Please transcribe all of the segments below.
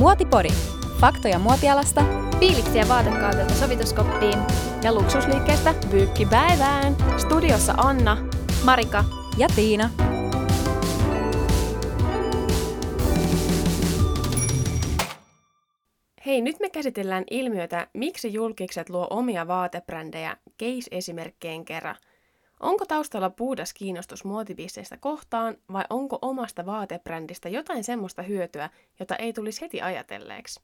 Muotipori. Faktoja muotialasta, Fiiliksiä vaatekaudelta sovituskoppiin ja luksusliikkeestä pyykkipäivään. Studiossa Anna, Marika ja Tiina. Hei, nyt me käsitellään ilmiötä, miksi julkikset luo omia vaatebrändejä case-esimerkkeen kerran. Onko taustalla puhdas kiinnostus muotibisneistä kohtaan vai onko omasta vaatebrändistä jotain semmoista hyötyä, jota ei tulisi heti ajatelleeksi?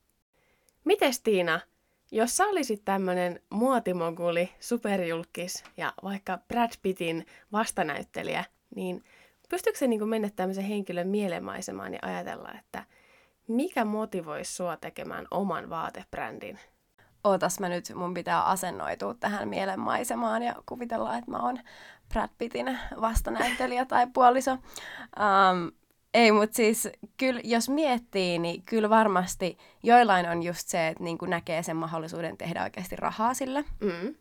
Mites Tiina, jos sä olisit tämmönen muotimoguli, superjulkis ja vaikka Brad Pittin vastanäyttelijä, niin pystyykö se niin mennä tämmöisen henkilön mielenmaisemaan ja ajatella, että mikä motivoisi sua tekemään oman vaatebrändin? Ootas mä nyt, mun pitää asennoitua tähän mielenmaisemaan ja kuvitella, että mä oon Brad Pittin vastanäyttelijä tai puoliso. Um, ei, mutta siis kyllä jos miettii, niin kyllä varmasti joillain on just se, että niin näkee sen mahdollisuuden tehdä oikeasti rahaa sillä. Mm.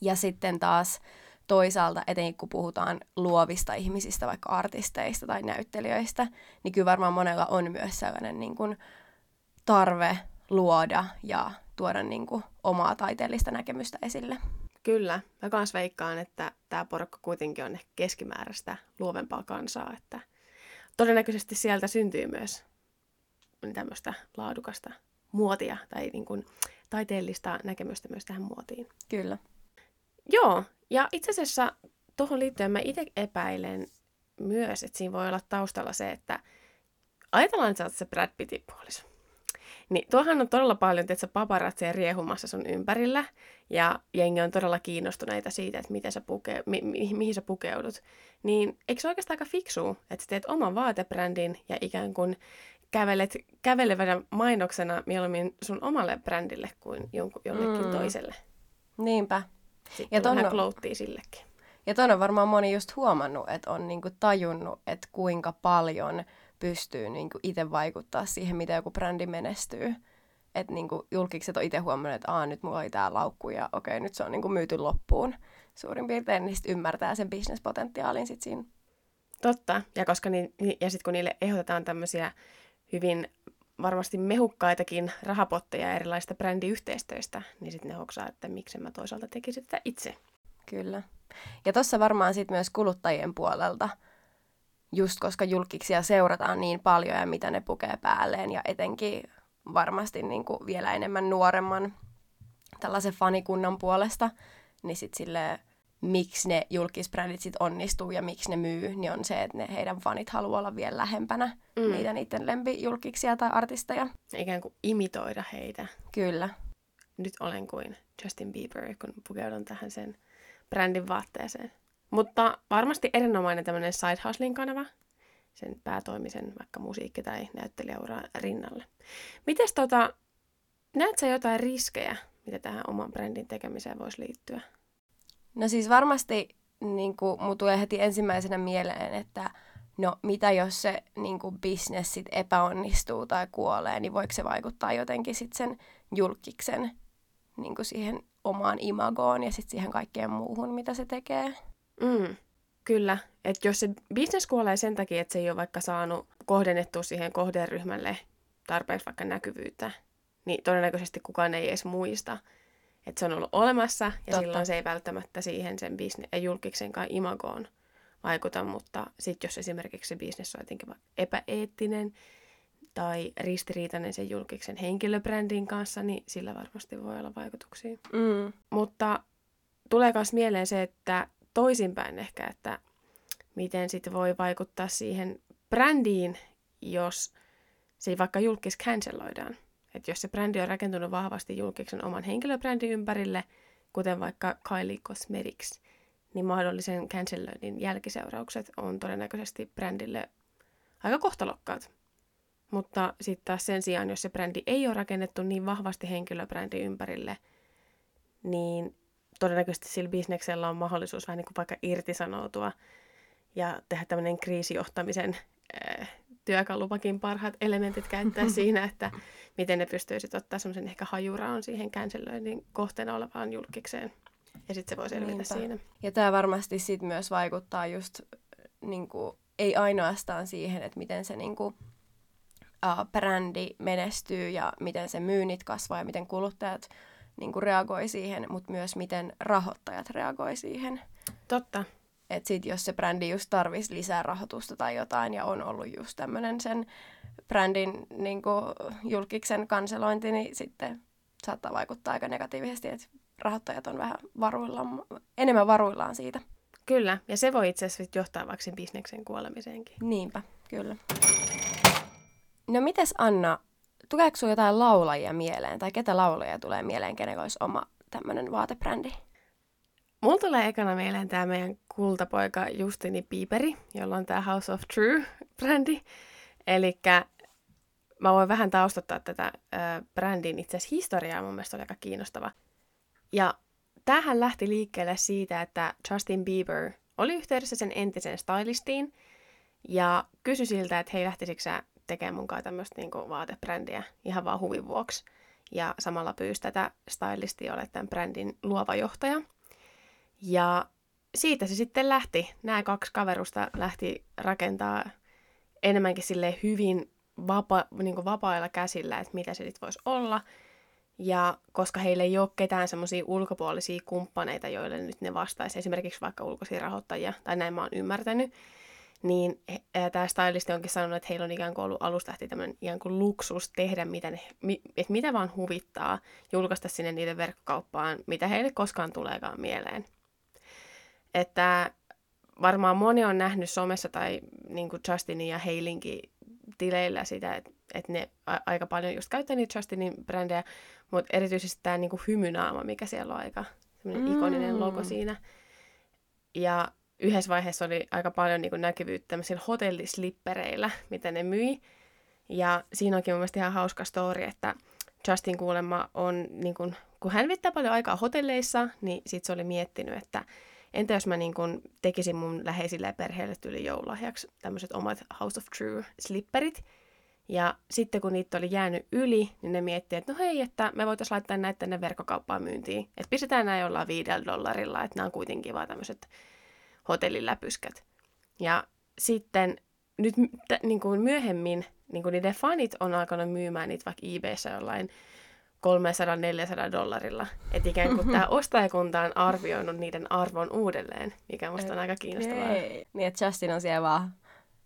Ja sitten taas toisaalta, etenkin kun puhutaan luovista ihmisistä, vaikka artisteista tai näyttelijöistä, niin kyllä varmaan monella on myös sellainen niin kuin tarve luoda ja tuoda niin kuin omaa taiteellista näkemystä esille. Kyllä. Mä kans veikkaan, että tämä porukka kuitenkin on ehkä keskimääräistä luovempaa kansaa, että todennäköisesti sieltä syntyy myös tämmöistä laadukasta muotia tai niin kuin taiteellista näkemystä myös tähän muotiin. Kyllä. Joo, ja itse asiassa tuohon liittyen mä itse epäilen myös, että siinä voi olla taustalla se, että ajatellaan, että sä oot se Brad Pittin puoliso. Niin tuohan on todella paljon tietysti paparazzeja riehumassa sun ympärillä, ja jengi on todella kiinnostuneita siitä, että miten sä puke, mi, mi, mihin sä pukeudut. Niin eikö se oikeastaan aika fiksu, että sä teet oman vaatebrändin ja ikään kuin kävelet kävelevänä mainoksena mieluummin sun omalle brändille kuin jonkun, jollekin mm. toiselle. Niinpä. Sitten ja ton on, sillekin. Ja ton on varmaan moni just huomannut, että on niinku tajunnut, että kuinka paljon pystyy niinku itse vaikuttaa siihen, miten joku brändi menestyy. Että niinku julkikset on itse huomannut, että Aa, nyt mulla oli tää laukku ja okei, nyt se on niinku myyty loppuun suurin piirtein, niin sit ymmärtää sen bisnespotentiaalin sit siinä. Totta, ja, koska ni, ja sitten kun niille ehdotetaan tämmöisiä hyvin varmasti mehukkaitakin rahapotteja erilaisista brändiyhteistyöistä, niin sitten ne hoksaa, että miksi mä toisaalta tekisin sitä itse. Kyllä. Ja tuossa varmaan sitten myös kuluttajien puolelta, just koska julkiksia seurataan niin paljon ja mitä ne pukee päälleen ja etenkin varmasti niin kuin vielä enemmän nuoremman tällaisen fanikunnan puolesta, niin sitten silleen miksi ne julkisbrändit sit onnistuu ja miksi ne myy, niin on se, että ne heidän fanit haluaa olla vielä lähempänä mm. niitä niiden lempijulkiksia tai artisteja. Ikään kuin imitoida heitä. Kyllä. Nyt olen kuin Justin Bieber, kun pukeudun tähän sen brändin vaatteeseen. Mutta varmasti erinomainen tämmöinen side hustling kanava, sen päätoimisen vaikka musiikki- tai näyttelijäura rinnalle. Mites tota, näet sä jotain riskejä, mitä tähän oman brändin tekemiseen voisi liittyä? No siis varmasti niin kuin, mun tulee heti ensimmäisenä mieleen, että no mitä jos se niin kuin, sit epäonnistuu tai kuolee, niin voiko se vaikuttaa jotenkin sit sen julkiksen niin kuin siihen omaan imagoon ja sitten siihen kaikkeen muuhun, mitä se tekee. Mm, kyllä. Että jos se business kuolee sen takia, että se ei ole vaikka saanut kohdennettua siihen kohderyhmälle tarpeeksi vaikka näkyvyyttä, niin todennäköisesti kukaan ei edes muista, että se on ollut olemassa ja Totta. silloin se ei välttämättä siihen sen bisne- ja julkiksenkaan imagoon vaikuta, mutta sitten jos esimerkiksi se bisnes on jotenkin epäeettinen tai ristiriitainen sen julkiksen henkilöbrändin kanssa, niin sillä varmasti voi olla vaikutuksia. Mm. Mutta tulee myös mieleen se, että toisinpäin ehkä, että miten sitten voi vaikuttaa siihen brändiin, jos se vaikka julkis canceloidaan. Että jos se brändi on rakentunut vahvasti julkiksen oman henkilöbrändin ympärille, kuten vaikka Kylie Cosmetics, niin mahdollisen canceloinnin jälkiseuraukset on todennäköisesti brändille aika kohtalokkaat. Mutta sitten taas sen sijaan, jos se brändi ei ole rakennettu niin vahvasti henkilöbrändin ympärille, niin todennäköisesti sillä bisneksellä on mahdollisuus vähän niin kuin vaikka irtisanoutua ja tehdä tämmöinen kriisijohtamisen äh, työkalupakin parhaat elementit käyttää siinä, että miten ne pystyisivät ottaa semmoisen ehkä hajuraon siihen canceloinnin kohteena olevaan julkikseen. Ja sitten se voi selvitä Niinpä. siinä. Ja tämä varmasti sit myös vaikuttaa just niin kuin, ei ainoastaan siihen, että miten se niin kuin, uh, brändi menestyy ja miten se myynnit kasvaa ja miten kuluttajat niin kuin reagoi siihen, mutta myös miten rahoittajat reagoi siihen. Totta. Että sit jos se brändi just tarvisi lisää rahoitusta tai jotain ja on ollut just tämmöinen sen brändin niin kuin julkiksen kanselointi, niin sitten saattaa vaikuttaa aika negatiivisesti, että rahoittajat on vähän varuillaan, enemmän varuillaan siitä. Kyllä, ja se voi itse asiassa johtaa vaikka sen bisneksen kuolemiseenkin. Niinpä, kyllä. No mites Anna, tuleeko sinulla jotain laulajia mieleen, tai ketä laulajia tulee mieleen, kenellä olisi oma tämmöinen vaatebrändi? Mulla tulee ekana mieleen tämä meidän kultapoika Justini Piiperi, jolla on tämä House of True-brändi. Eli mä voin vähän taustottaa tätä äh, brändin itse asiassa historiaa, mun mielestä oli aika kiinnostava. Ja tähän lähti liikkeelle siitä, että Justin Bieber oli yhteydessä sen entisen stylistiin ja kysyi siltä, että hei, lähtisikö sä tekemään mukaan tämmöistä niinku vaatebrändiä ihan vaan huvin vuoksi. Ja samalla pyysi tätä stylistia ole tämän brändin luova johtaja. Ja siitä se sitten lähti. Nämä kaksi kaverusta lähti rakentaa enemmänkin sille hyvin vapa, niin vapailla käsillä, että mitä se sitten voisi olla – ja koska heillä ei ole ketään semmoisia ulkopuolisia kumppaneita, joille nyt ne vastaisi, esimerkiksi vaikka ulkoisia rahoittajia, tai näin mä oon ymmärtänyt, niin tämä stylisti onkin sanonut, että heillä on ikään kuin ollut alusta lähtien tämmöinen ikään kuin luksus tehdä, mitä ne, että mitä vaan huvittaa, julkaista sinne niiden verkkokauppaan, mitä heille koskaan tuleekaan mieleen. Että varmaan moni on nähnyt somessa tai niin kuin Justinin ja Heilinkin tileillä sitä, että, että ne a- aika paljon just käyttää niitä Justinin brändejä, mutta erityisesti tämä niinku hymynaama, mikä siellä on aika mm. ikoninen logo siinä. Ja yhdessä vaiheessa oli aika paljon niinku näkyvyyttä tämmöisillä hotellislippereillä, mitä ne myi. Ja siinä onkin mun mielestä ihan hauska story, että Justin kuulemma on, niin kun, kun hän viettää paljon aikaa hotelleissa, niin sitten se oli miettinyt, että entä jos mä niin tekisin mun läheisille perheille tyyli joululahjaksi tämmöiset omat House of True slipperit, ja sitten kun niitä oli jäänyt yli, niin ne miettii, että no hei, että me voitaisiin laittaa näitä tänne verkkokauppaan myyntiin. Että pistetään näin jollain viidellä dollarilla, että nämä on kuitenkin vaan tämmöiset hotelliläpyskät. Ja sitten nyt t- niin kuin myöhemmin niin kuin niiden fanit on alkanut myymään niitä vaikka eBayssä jollain 300-400 dollarilla. Että ikään kuin tämä ostajakunta on arvioinut niiden arvon uudelleen, mikä musta on aika kiinnostavaa. Niin, että Justin on siellä vaan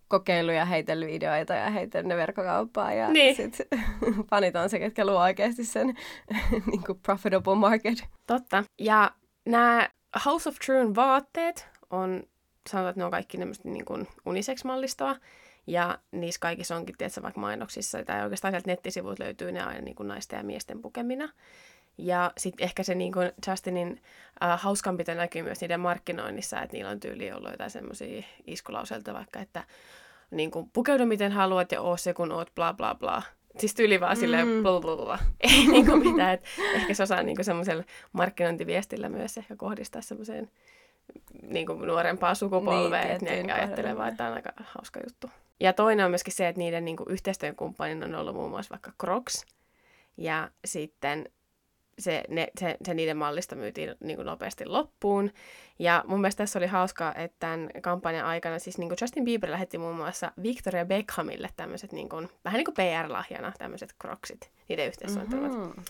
kokeillut ja heitellyt ideoita ja heitellyt ne verkkokauppaan. Ja niin. sit fanit on se, ketkä luo oikeasti sen niin kuin profitable market. Totta. Ja nämä House of Truen vaatteet on, sanotaan, että ne on kaikki niin kuin unisex-mallistoa. Ja niissä kaikissa onkin, tietysti vaikka mainoksissa, tai oikeastaan sieltä nettisivuilta löytyy ne aina niin kuin naisten ja miesten pukemina. Ja sitten ehkä se niin kuin Justinin äh, hauskanpito näkyy myös niiden markkinoinnissa, että niillä on tyyli ollut jotain semmoisia iskulauselta vaikka, että niin kuin, pukeudu miten haluat ja oo se kun oot bla bla bla. Siis tyyli vaan silleen mm. bla bla bla. Ei niin kuin mitään. Et ehkä se osaa niin semmoisella markkinointiviestillä myös ehkä kohdistaa semmoiseen niin kuin nuorempaa sukupolvea, niin, että ne ajattelee vaan, että tämä on aika hauska juttu. Ja toinen on myöskin se, että niiden niin kuin yhteistyön kumppanin on ollut muun muassa vaikka Crocs. Ja sitten se, ne, se, se niiden mallista myytiin niin kuin nopeasti loppuun. Ja mun mielestä tässä oli hauskaa, että tämän kampanjan aikana siis niin kuin Justin Bieber lähetti muun muassa Victoria Beckhamille tämmöiset niin kuin, vähän niin kuin PR-lahjana tämmöiset crocsit, niiden yhteissuunnitelmat. Mm-hmm.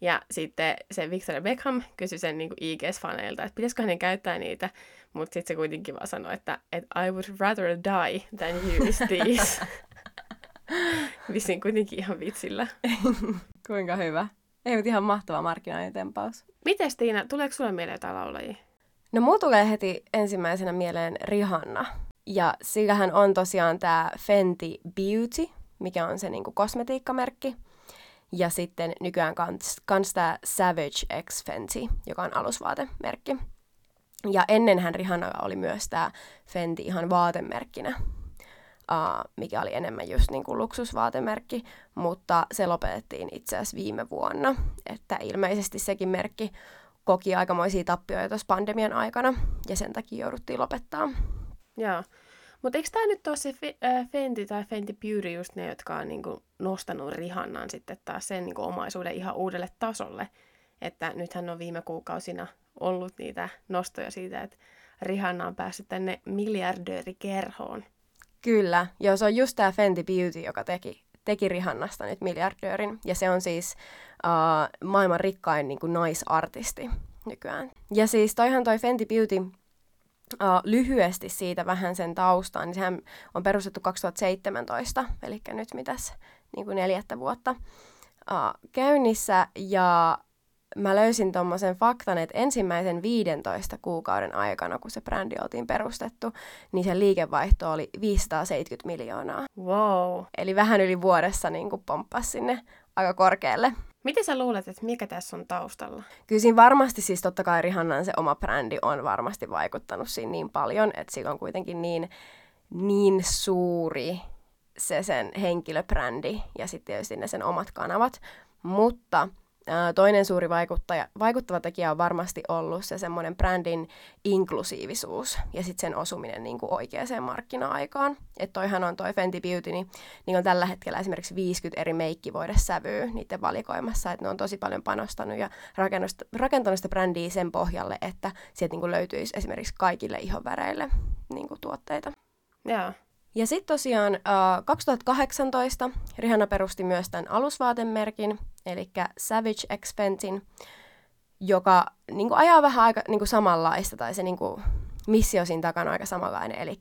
Ja sitten se Victoria Beckham kysyi sen niin IGS-faneilta, että pitäisikö hänen käyttää niitä, mutta sitten se kuitenkin vaan sanoi, että, että I would rather die than use these. Vissiin kuitenkin ihan vitsillä. Kuinka hyvä. Ei, mutta ihan mahtava markkinoinnin tempaus. Mites Tiina, tuleeko sulle mieleen jotain laulajia? No mulla tulee heti ensimmäisenä mieleen Rihanna. Ja sillähän on tosiaan tämä Fenty Beauty, mikä on se niinku kosmetiikkamerkki. Ja sitten nykyään kans, kans tämä Savage X Fenty, joka on alusvaatemerkki. Ja ennenhän Rihannalla oli myös tämä Fenty ihan vaatemerkkinä, uh, mikä oli enemmän just niin kuin luksusvaatemerkki, mutta se lopetettiin itse asiassa viime vuonna, että ilmeisesti sekin merkki koki aikamoisia tappioita tuossa pandemian aikana, ja sen takia jouduttiin lopettaa. Joo. Mutta eikö tämä nyt ole se Fenty tai Fenty Beauty just ne, jotka on niinku nostanut Rihannan sitten taas sen niinku omaisuuden ihan uudelle tasolle? Että nythän on viime kuukausina ollut niitä nostoja siitä, että Rihanna on päässyt tänne miljardöörikerhoon. Kyllä, joo se on just tämä Fenty Beauty, joka teki teki Rihannasta nyt miljardöörin. Ja se on siis uh, maailman rikkain niin kuin naisartisti nykyään. Ja siis toihan toi Fenty Beauty uh, lyhyesti siitä vähän sen taustaan, niin sehän on perustettu 2017, eli nyt mitäs niin kuin neljättä vuotta uh, käynnissä. Ja mä löysin tuommoisen faktan, että ensimmäisen 15 kuukauden aikana, kun se brändi oltiin perustettu, niin sen liikevaihto oli 570 miljoonaa. Wow. Eli vähän yli vuodessa niin pomppasi sinne aika korkealle. Miten sä luulet, että mikä tässä on taustalla? Kyllä siinä varmasti siis totta kai Rihannan se oma brändi on varmasti vaikuttanut siinä niin paljon, että sillä on kuitenkin niin, niin suuri se sen henkilöbrändi ja sitten tietysti ne sen omat kanavat. Mutta toinen suuri vaikuttaja, vaikuttava tekijä on varmasti ollut se semmoinen brändin inklusiivisuus ja sitten sen osuminen niin kuin oikeaan markkina-aikaan. Että toihan on toi Fenty Beauty, niin, niin on tällä hetkellä esimerkiksi 50 eri meikkivoidesävyä niiden valikoimassa, että ne on tosi paljon panostanut ja rakentanut sitä brändiä sen pohjalle, että sieltä niin kuin löytyisi esimerkiksi kaikille ihonväreille niin kuin tuotteita. Joo. Ja sitten tosiaan uh, 2018 Rihanna perusti myös tämän alusvaatemerkin, eli Savage X Fentin, joka niin kuin, ajaa vähän aika niin kuin samanlaista, tai se niin kuin, missio siinä takana on aika samanlainen, eli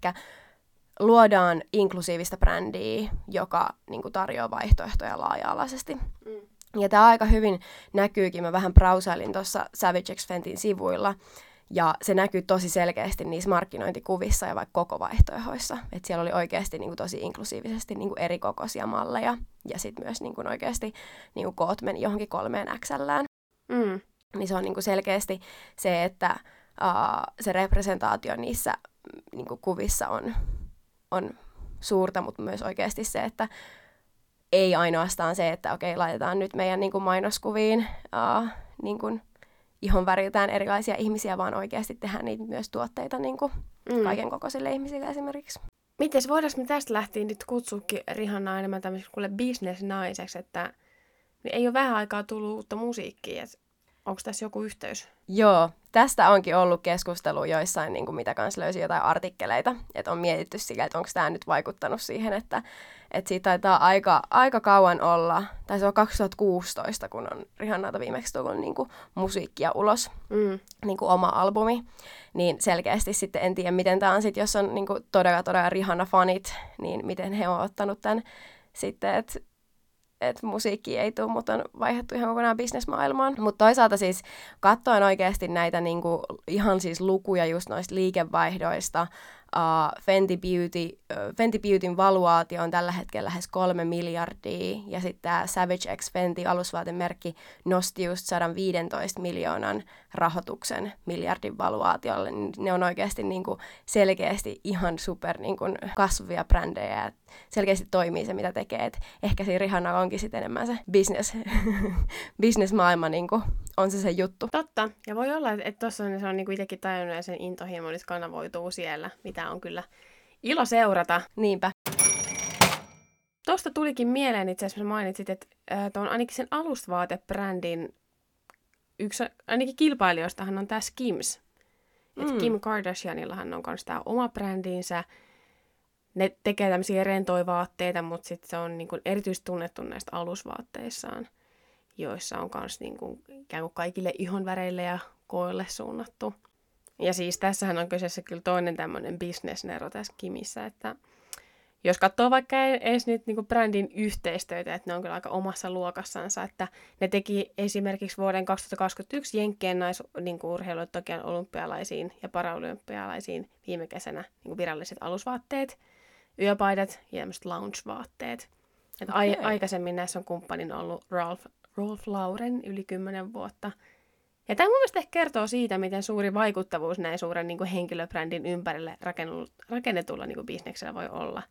luodaan inklusiivista brändiä, joka niin kuin, tarjoaa vaihtoehtoja laaja-alaisesti. Mm. Ja tämä aika hyvin näkyykin, mä vähän browsailin tuossa Savage X Fentin sivuilla, ja se näkyy tosi selkeästi niissä markkinointikuvissa ja vaikka koko vaihtoehoissa. Että siellä oli oikeasti niin kuin tosi inklusiivisesti niin kuin eri kokoisia malleja ja sitten myös niin kuin oikeasti niin kuin koot meni johonkin kolmeen XLään. Mm. Niin se on niin kuin selkeästi se, että uh, se representaatio niissä niin kuin kuvissa on, on suurta, mutta myös oikeasti se, että ei ainoastaan se, että okei, laitetaan nyt meidän niin kuin mainoskuviin uh, niin kuin ihon väriltään erilaisia ihmisiä, vaan oikeasti tehdään niitä myös tuotteita niin kuin mm. kaiken kokoisille ihmisille esimerkiksi. Miten voidaanko me tästä lähtien nyt kutsuukin Rihannaa enemmän tämmöiseksi kuule bisnesnaiseksi, että niin ei ole vähän aikaa tullut uutta musiikkia, että onko tässä joku yhteys? Joo, tästä onkin ollut keskustelu joissain, niin kuin mitä kanssa löysin jotain artikkeleita, että on mietitty sillä, että onko tämä nyt vaikuttanut siihen, että, että siitä taitaa aika, aika kauan olla, tai se on 2016, kun on Rihannalta viimeksi tullut niin kuin, musiikkia ulos, mm. niin kuin oma albumi, niin selkeästi sitten en tiedä, miten tämä on sitten, jos on niin kuin, todella todella Rihanna-fanit, niin miten he on ottanut tämän sitten, että että musiikki ei tule, mutta on vaihdettu ihan kokonaan bisnesmaailmaan. Mutta toisaalta siis katsoen oikeasti näitä niinku, ihan siis lukuja just noista liikevaihdoista, uh, Fenty, Beauty, uh, Fenty Beautyn valuaatio on tällä hetkellä lähes kolme miljardia, ja sitten tämä Savage X Fenty alusvaatemerkki nosti just 115 miljoonan rahoituksen miljardin valuaatiolle. Ne on oikeasti niinku selkeästi ihan super niinku kasvavia brändejä, ja selkeästi toimii se, mitä tekee. Et ehkä siinä Rihanna onkin sitten enemmän se business, business-maailma niinku, on se se juttu. Totta, ja voi olla, että tuossa se on niinku itsekin tajunnut, ja sen intohimo nyt kanavoituu siellä, mitä on kyllä ilo seurata. Niinpä. Tuosta tulikin mieleen itse asiassa, mainitsit, että tuon ainakin sen alusvaatebrändin yksi ainakin kilpailijoistahan on tämä Skims. Mm. Kim Kardashianillahan on myös tämä oma brändinsä. Ne tekee tämmöisiä rentoja vaatteita, mutta sitten se on niin kuin erityisesti tunnettu näistä alusvaatteissaan, joissa on myös niin kuin, ikään kuin kaikille ihonväreille ja koille suunnattu. Ja siis tässähän on kyseessä kyllä toinen tämmöinen bisnesnero tässä Kimissä, että jos katsoo vaikka edes niitä niin brändin yhteistöitä, että ne on kyllä aika omassa luokassansa, että ne teki esimerkiksi vuoden 2021 Jenkkien naisurheilutokian niin olympialaisiin ja paraolympialaisiin viime kesänä niin viralliset alusvaatteet, yöpaidat ja tämmöiset lounge-vaatteet. Okay. ai- aikaisemmin näissä on kumppanin ollut Ralph, Rolf Lauren yli 10 vuotta – ja tämä mun mielestä ehkä kertoo siitä, miten suuri vaikuttavuus näin suuren niin kuin henkilöbrändin ympärille rakennetulla niin kuin bisneksellä voi olla.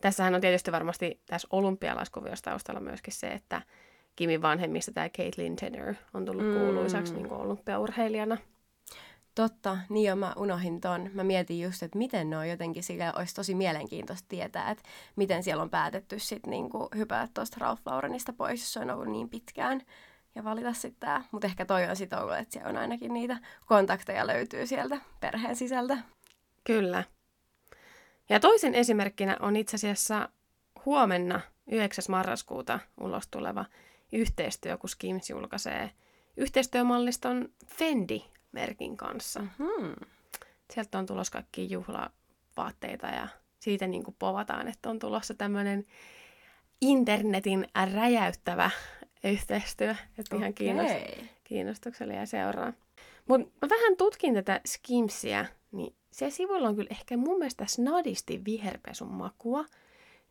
Tässähän on tietysti varmasti tässä olympialaiskuviossa taustalla myöskin se, että Kimin vanhemmista tämä Caitlyn Jenner on tullut mm. kuuluisaksi niin kuin olympiaurheilijana. Totta, niin jo mä unohin ton. Mä mietin just, että miten ne on jotenkin, sillä olisi tosi mielenkiintoista tietää, että miten siellä on päätetty sitten niinku hypätä tuosta Ralph Laurenista pois, jos se on ollut niin pitkään ja valita sitten tämä. Mutta ehkä toi on sitten ollut, että siellä on ainakin niitä kontakteja löytyy sieltä perheen sisältä. Kyllä. Ja toisen esimerkkinä on itse asiassa huomenna 9. marraskuuta ulos tuleva yhteistyö, kun Skims julkaisee yhteistyömalliston Fendi-merkin kanssa. Hmm. Sieltä on tulossa kaikki juhlavaatteita ja siitä niin kuin povataan, että on tulossa tämmöinen internetin räjäyttävä yhteistyö. Että ihan kiinnost- kiinnostuksella ja seuraa. Mutta mä vähän tutkin tätä Skimsiä, niin se sivulla on kyllä ehkä mun mielestä snadisti viherpesun makua.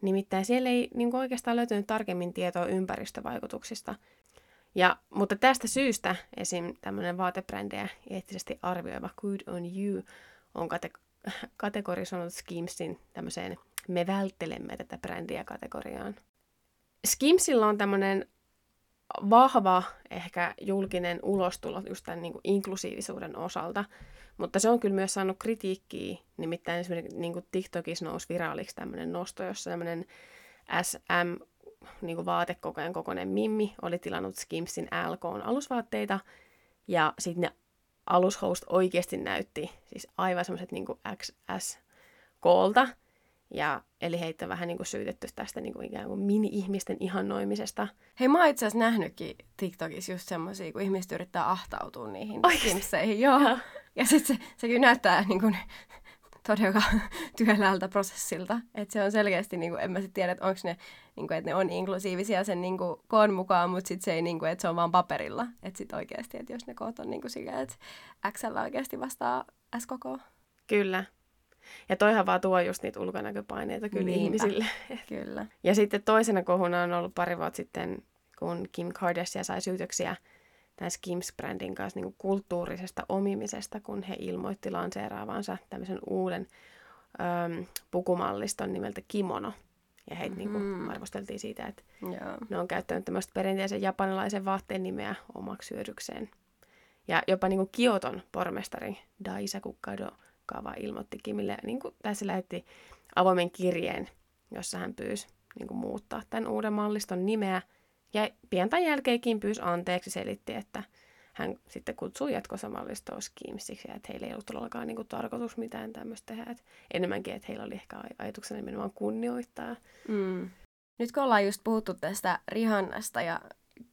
Nimittäin siellä ei niin oikeastaan löytynyt tarkemmin tietoa ympäristövaikutuksista. Ja, mutta tästä syystä esim. tämmöinen vaatebrändejä eettisesti arvioiva Good on You on kate- kategorisoinut Skimsin tämmöiseen me välttelemme tätä brändiä kategoriaan. Skimsilla on tämmöinen vahva ehkä julkinen ulostulo just tämän niin kuin inklusiivisuuden osalta, mutta se on kyllä myös saanut kritiikkiä, nimittäin esimerkiksi niin kuin TikTokissa nousi viraaliksi tämmöinen nosto, jossa tämmöinen SM niin kuin vaatekokojen kokoinen Mimmi oli tilannut Skimsin LKn alusvaatteita, ja sitten ne alushost oikeasti näytti siis aivan semmoiset niin XS-koolta, ja, eli heitä vähän niin kuin syytetty tästä niin kuin ikään kuin mini-ihmisten ihannoimisesta. Hei, mä oon itse asiassa nähnytkin TikTokissa just semmosia, kun ihmiset yrittää ahtautua niihin Oikeesti? skimseihin. Joo. Joo. Ja sitten se, se kyllä näyttää niin kuin, todella työläältä prosessilta. Että se on selkeästi, niin kuin, en mä sitten tiedä, että onko ne, niin kuin, että ne on inklusiivisia sen niin kuin, koon mukaan, mutta sitten se ei, niin kuin, että se on vaan paperilla. Että sitten oikeasti, että jos ne koot on niin kuin sillä, että XL oikeasti vastaa S koko. Kyllä. Ja toihan vaan tuo just niitä ulkonäköpaineita kyllä Niinpä. ihmisille. Kyllä. Ja sitten toisena kohuna on ollut pari vuotta sitten, kun Kim Kardashian sai syytöksiä tämän Skims-brändin kanssa niin kuin kulttuurisesta omimisesta, kun he ilmoitti lanseeraavansa tämmöisen uuden äm, pukumalliston nimeltä kimono. Ja heitä mm. niin kuin arvosteltiin siitä, että Joo. ne on käyttänyt tämmöistä perinteisen japanilaisen vaatteen nimeä omaksi hyödykseen. Ja jopa niin kuin Kioton pormestari Daisaku Kadokawa ilmoitti Kimille, niin kuin, tässä lähetti avoimen kirjeen, jossa hän pyysi niin kuin muuttaa tämän uuden malliston nimeä. Ja pian tämän jälkeen Kim pyysi anteeksi, selitti, että hän sitten kutsuu jatkossa mallistoa Skimsiksi ja että heillä ei ollut todellakaan niin kuin, tarkoitus mitään tämmöistä tehdä. Että enemmänkin, että heillä oli ehkä aj- ajatuksena nimenomaan kunnioittaa Mm. Nyt kun ollaan just puhuttu tästä Rihannasta ja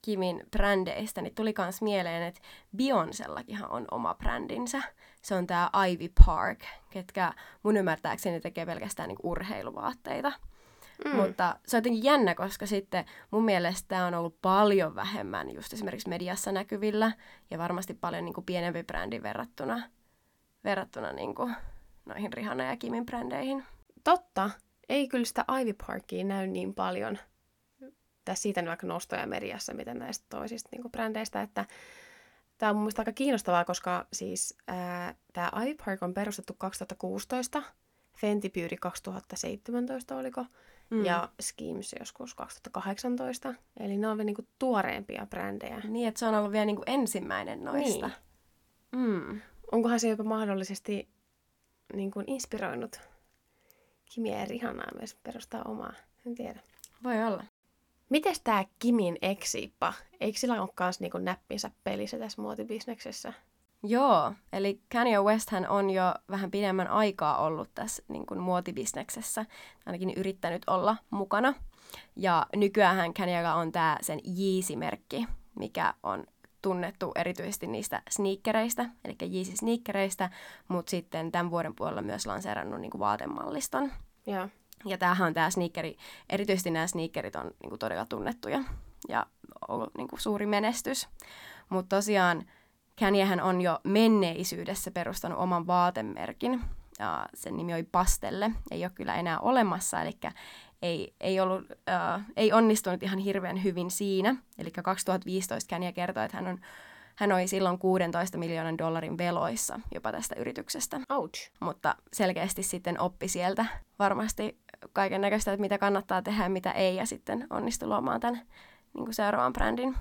Kimin brändeistä, niin tuli kans mieleen, että Beyoncéllakinhan on oma brändinsä. Se on tää Ivy Park, ketkä mun ymmärtääkseni tekee pelkästään niinku urheiluvaatteita. Mm. Mutta se on jotenkin jännä, koska sitten mun mielestä tämä on ollut paljon vähemmän just esimerkiksi mediassa näkyvillä ja varmasti paljon niinku pienempi brändi verrattuna, verrattuna niinku noihin Rihanna ja Kimin brändeihin. Totta. Ei kyllä sitä Ivy Parkia näy niin paljon. Tai siitä vaikka nostoja mediassa, mitä näistä toisista niin brändeistä, että tämä on mun mielestä aika kiinnostavaa, koska siis tämä Ivy Park on perustettu 2016, Fenty Beauty 2017 oliko, mm. ja Skims joskus 2018. Eli ne on vielä niin tuoreempia brändejä. Niin, että se on ollut vielä niinku ensimmäinen noista. Niin. Mm. Onkohan se jopa mahdollisesti niin kuin inspiroinut Kimiä ja Rihannaa myös perustaa omaa? En tiedä. Voi olla. Mites tää Kimin eksippa? Eikö sillä ole kans niinku näppinsä pelissä tässä muotibisneksessä? Joo, eli Kanye West hän on jo vähän pidemmän aikaa ollut tässä niin kuin muotibisneksessä, ainakin yrittänyt olla mukana. Ja nykyään Kanyella on tämä sen Yeezy-merkki, mikä on tunnettu erityisesti niistä sneakereistä, eli Yeezy-sneakereistä, mutta sitten tämän vuoden puolella myös lanseerannut niin kuin vaatemalliston. Joo. Ja tämähän on tämä sneakeri, erityisesti nämä sneakerit on niinku todella tunnettuja ja ollut niinku suuri menestys. Mutta tosiaan Kanyehän on jo menneisyydessä perustanut oman vaatemerkin. Ja sen nimi oli Pastelle. Ei ole kyllä enää olemassa, eli ei, ei, ollut, äh, ei onnistunut ihan hirveän hyvin siinä. Eli 2015 Kanye kertoi, että hän, on, hän oli silloin 16 miljoonan dollarin veloissa jopa tästä yrityksestä Ouch. mutta selkeästi sitten oppi sieltä varmasti kaiken näköistä, että mitä kannattaa tehdä ja mitä ei, ja sitten onnistui luomaan tämän niin kuin seuraavan brändin.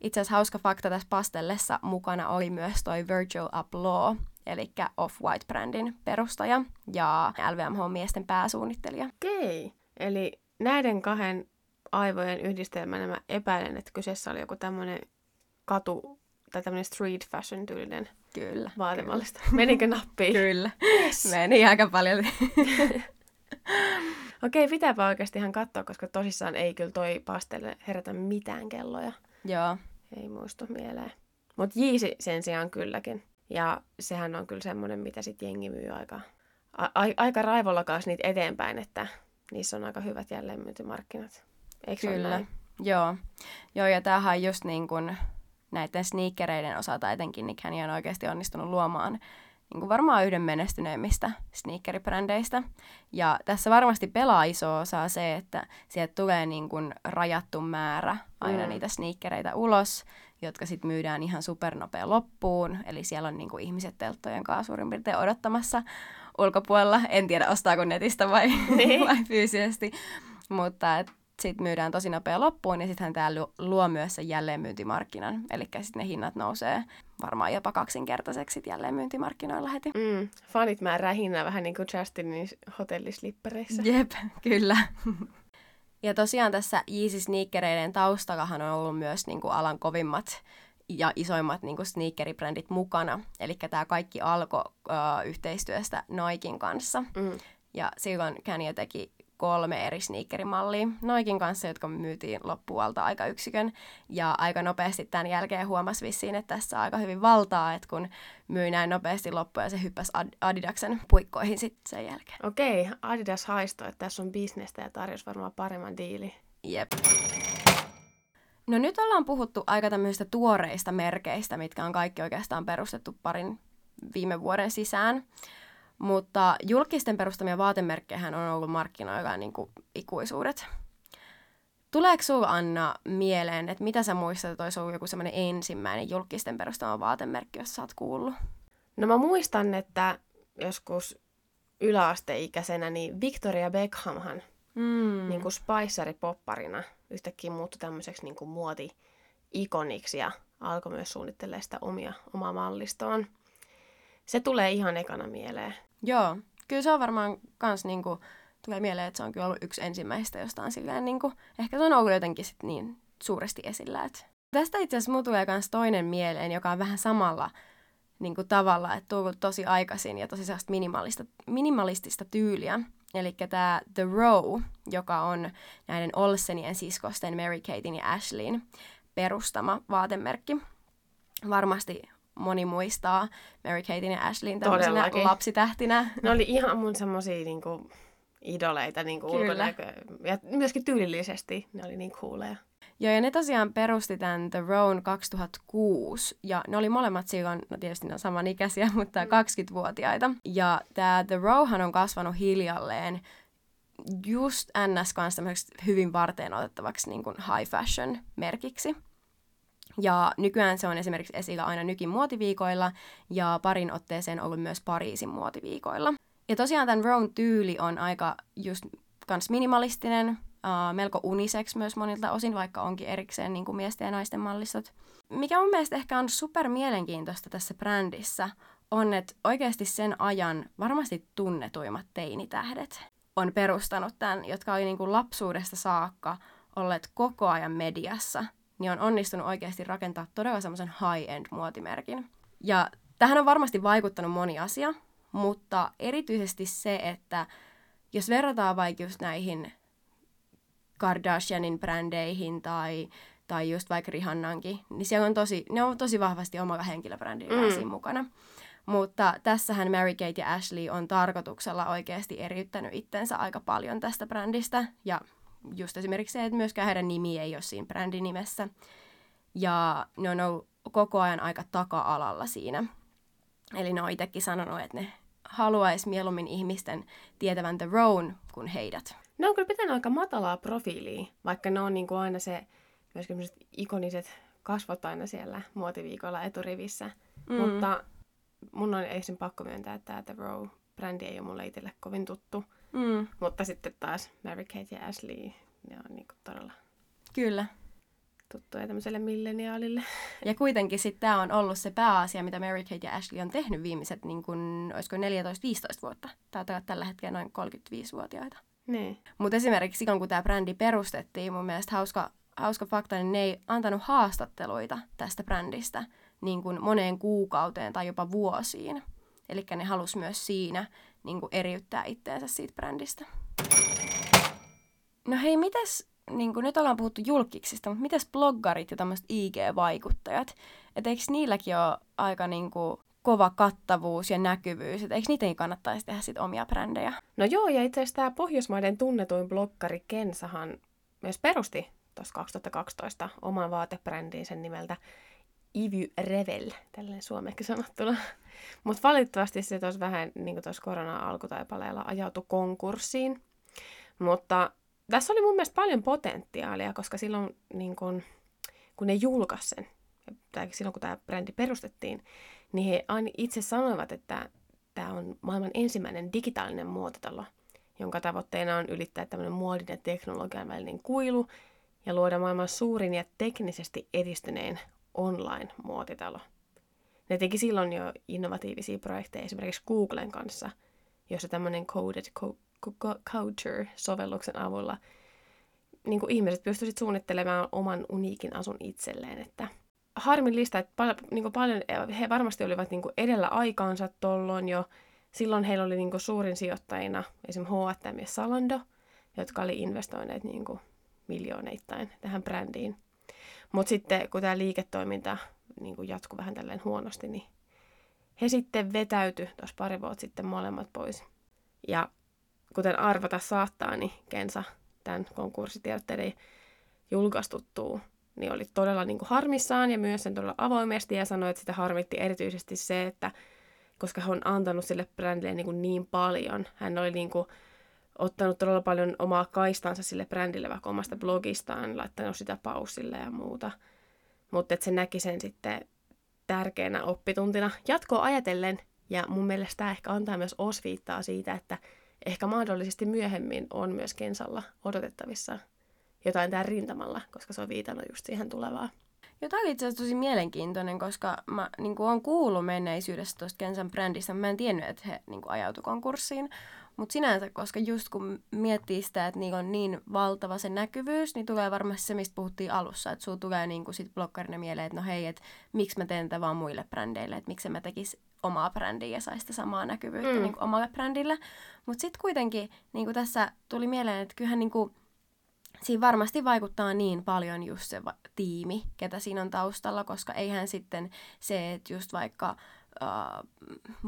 Itse asiassa hauska fakta tässä pastellessa mukana oli myös toi Virgil Abloh, eli Off-White-brändin perustaja ja LVMH-miesten pääsuunnittelija. Okei. Eli näiden kahden aivojen yhdistelmänä mä epäilen, että kyseessä oli joku tämmöinen katu tai tämmöinen street fashion tyylinen Kyllä. vaatemallista. Menikö nappiin? Kyllä. Meni aika paljon. Okei, pitääpä oikeasti ihan katsoa, koska tosissaan ei kyllä toi pastelle herätä mitään kelloja. Joo. Ei muistu mieleen. Mutta Jiisi sen sijaan kylläkin. Ja sehän on kyllä semmoinen, mitä sitten jengi myy aika, a- aika raivolla kanssa niitä eteenpäin, että niissä on aika hyvät jälleenmyyntimarkkinat. Eikö Kyllä. näin? Joo. Joo, ja tämähän on just niin kuin näiden sneakereiden osalta etenkin, niin Kanye on oikeasti onnistunut luomaan niin kuin varmaan yhden menestyneimmistä sneakeribrändeistä. Ja tässä varmasti pelaa iso osa se, että sieltä tulee niin kuin rajattu määrä aina Mm. niitä sneakereitä ulos, jotka sitten myydään ihan supernopea loppuun. Eli siellä on niin kuin ihmiset telttojen kanssa suurin piirtein odottamassa ulkopuolella. En tiedä, ostaako netistä vai, Niin. vai fyysisesti. Mutta et sitten myydään tosi nopea loppuun ja sittenhän tämä luo myös sen jälleenmyyntimarkkinan. Eli sitten ne hinnat nousee varmaan jopa kaksinkertaiseksi jälleenmyyntimarkkinoilla heti. Mm. Fanit määrää hinnan vähän niin kuin Justinin hotellislippereissä. Jep, kyllä. Ja tosiaan tässä Yeezy sneakereiden taustakahan on ollut myös niin kuin alan kovimmat ja isoimmat niin kuin sneakeribrändit mukana. Eli tämä kaikki alkoi äh, yhteistyöstä Noikin kanssa. Mm. Ja silloin Kanye teki kolme eri sneakerimallia Noikin kanssa, jotka myytiin loppualta aika yksikön. Ja aika nopeasti tämän jälkeen huomasi vissiin, että tässä on aika hyvin valtaa, että kun myi näin nopeasti loppuun ja se hyppäsi Ad- Adidaksen puikkoihin sitten sen jälkeen. Okei, Adidas haistoi, että tässä on bisnestä ja tarjosi varmaan paremman diili. Jep. No nyt ollaan puhuttu aika tämmöisistä tuoreista merkeistä, mitkä on kaikki oikeastaan perustettu parin viime vuoden sisään. Mutta julkisten perustamia vaatemerkkejä on ollut markkinoilla niin kuin ikuisuudet. Tuleeko sinulla Anna mieleen, että mitä sä muistat, että olisi ollut joku semmoinen ensimmäinen julkisten perustama vaatemerkki, jos sä oot kuullut? No mä muistan, että joskus yläasteikäisenä, niin Victoria Beckhamhan Mm. niin kuin Spicer-popparina yhtäkkiä muuttui tämmöiseksi niin kuin muoti-ikoniksi ja alkoi myös suunnittelemaan sitä omia, omaa mallistoon. Se tulee ihan ekana mieleen. Joo, kyllä se on varmaan kans niinku, tulee mieleen, että se on kyllä ollut yksi ensimmäistä jostain silleen niinku, ehkä se on ollut jotenkin sit niin suuresti esillä. Et. Tästä itse asiassa mulla tulee kans toinen mieleen, joka on vähän samalla niinku tavalla, että tullut tosi aikaisin ja tosi sellaista minimalistista tyyliä. Eli tämä The Row, joka on näiden Olsenien siskosten Mary Katein ja Ashleyn perustama vaatemerkki. Varmasti moni muistaa Mary Katein ja Ashleyn tämmöisenä Todellakin. lapsitähtinä. Ne oli ihan mun semmosia niinku idoleita niinku Kyllä. ulkonäkö. Ja myöskin tyylillisesti ne oli niin cooleja. Joo, ja ne tosiaan perusti tämän The Rown 2006, ja ne oli molemmat silloin, no tietysti ne on samanikäisiä, mutta 20-vuotiaita. Ja tämä The Rowhan on kasvanut hiljalleen just NS kanssa hyvin varteen otettavaksi niin kuin high fashion merkiksi. Ja nykyään se on esimerkiksi esillä aina Nykin muotiviikoilla ja parin otteeseen ollut myös Pariisin muotiviikoilla. Ja tosiaan tämän Rown tyyli on aika just kans minimalistinen, uh, melko unisex myös monilta osin, vaikka onkin erikseen niin kuin miesten ja naisten mallistot. Mikä mun mielestä ehkä on super mielenkiintoista tässä brändissä, on, että oikeasti sen ajan varmasti tunnetuimmat teinitähdet on perustanut tämän, jotka oli niin kuin lapsuudesta saakka olleet koko ajan mediassa, niin on onnistunut oikeasti rakentaa todella semmoisen high-end muotimerkin. Ja tähän on varmasti vaikuttanut moni asia, mutta erityisesti se, että jos verrataan vaikka just näihin Kardashianin brändeihin tai, tai just vaikka Rihannankin, niin siellä on tosi, ne on tosi vahvasti omalla henkilöbrändillä Mm. mm. siinä mukana. Mutta tässähän Mary Kate ja Ashley on tarkoituksella oikeasti eriyttänyt itsensä aika paljon tästä brändistä. Ja just esimerkiksi se, että myöskään heidän nimi ei ole siinä brändinimessä. Ja ne on ollut koko ajan aika taka-alalla siinä. Eli ne on itsekin sanonut, että ne haluaisi mieluummin ihmisten tietävän The Rown kuin heidät. Ne on kyllä pitänyt aika matalaa profiilia, vaikka ne on niinku aina se, myöskin ikoniset kasvot aina siellä muotiviikolla eturivissä. Mm. Mm. Mutta mun on ensin pakko myöntää, että tämä The Row-brändi ei ole mulle itselle kovin tuttu. Mm, Mutta sitten taas Mary Kate ja Ashley, ne on niinku todella kyllä. tuttuja tämmöiselle milleniaalille. Ja kuitenkin sitten tämä on ollut se pääasia, mitä Mary Kate ja Ashley on tehnyt viimeiset, niin kun, olisiko 14-15 vuotta. Taitaa olla tällä hetkellä noin 35-vuotiaita. Niin. Mutta esimerkiksi silloin, kun tämä brändi perustettiin, mun mielestä hauska, hauska fakta, niin ne ei antanut haastatteluita tästä brändistä niin kuin moneen kuukauteen tai jopa vuosiin. Eli ne halusi myös siinä niin kuin eriyttää itteensä siitä brändistä. No hei, mitäs, niin nyt ollaan puhuttu julkiksista, mutta mitäs bloggarit ja tämmöiset IG-vaikuttajat? Että eikö niilläkin ole aika niin kuin, kova kattavuus ja näkyvyys, että eikö niidenkin kannattaisi tehdä sit omia brändejä? No joo, ja itse asiassa tämä Pohjoismaiden tunnetuin blokkari Kensahan myös perusti tuossa 2012 oman vaatebrändiin sen nimeltä Ivy Revel, tälleen suomeksi sanottuna. Mutta valitettavasti se tuossa vähän niin kuin tuossa korona-alkutaipaleella ajautui konkurssiin. Mutta tässä oli mun mielestä paljon potentiaalia, koska silloin niin kun, kun ne julkaisi sen, tai silloin kun tämä brändi perustettiin, niin he itse sanoivat, että tämä on maailman ensimmäinen digitaalinen muotitalo, jonka tavoitteena on ylittää tämmöinen muodin ja teknologian välinen kuilu ja luoda maailman suurin ja teknisesti edistynein online-muotitalo. Ne teki silloin jo innovatiivisia projekteja esimerkiksi Googlen kanssa, jossa tämmöinen Coded Culture-sovelluksen avulla niin kuin ihmiset pystyisivät suunnittelemaan oman uniikin asun itselleen. Että harmillista, että pal- niin kuin paljon, he varmasti olivat niin kuin edellä aikaansa tuolloin jo. Silloin heillä oli niin kuin suurin sijoittajina esimerkiksi H&M ja Salando, jotka oli investoineet niin kuin miljooneittain tähän brändiin. Mutta sitten kun tämä liiketoiminta niin kuin jatkui vähän tälleen huonosti, niin he sitten vetäytyi tuossa pari vuotta sitten molemmat pois. Ja kuten arvata saattaa, niin Kensa tämän konkurssitiedotteiden julkaistuttuu, niin oli todella niin kuin harmissaan ja myös sen todella avoimesti ja sanoi, että sitä harmitti erityisesti se, että koska hän on antanut sille brändille niin, kuin niin paljon, hän oli niin kuin ottanut todella paljon omaa kaistansa sille brändille vaikka omasta blogistaan, laittanut sitä pausille ja muuta. Mutta että se näki sen sitten tärkeänä oppituntina jatkoa ajatellen. Ja mun mielestä tämä ehkä antaa myös osviittaa siitä, että ehkä mahdollisesti myöhemmin on myös Kensalla odotettavissa jotain tämän rintamalla, koska se on viitannut just siihen tulevaan. Ja tämä oli itse asiassa tosi mielenkiintoinen, koska mä niin olen kuullut menneisyydestä tuosta Kensan brändistä. Mä en tiennyt, että he niin ajautuivat konkurssiin. Mutta sinänsä, koska just kun miettii sitä, että niin on niin valtava se näkyvyys, niin tulee varmasti se, mistä puhuttiin alussa. Että sulla tulee niin sit blokkarina mieleen, että no hei, että miksi mä teen tätä vaan muille brändeille, että miksi mä tekis omaa brändiä ja saisi sitä samaa näkyvyyttä mm. niin omalle brändille. Mutta sitten kuitenkin niin tässä tuli mieleen, että kyllähän niin kuin, siinä varmasti vaikuttaa niin paljon just se va- tiimi, ketä siinä on taustalla, koska eihän sitten se, että just vaikka äh,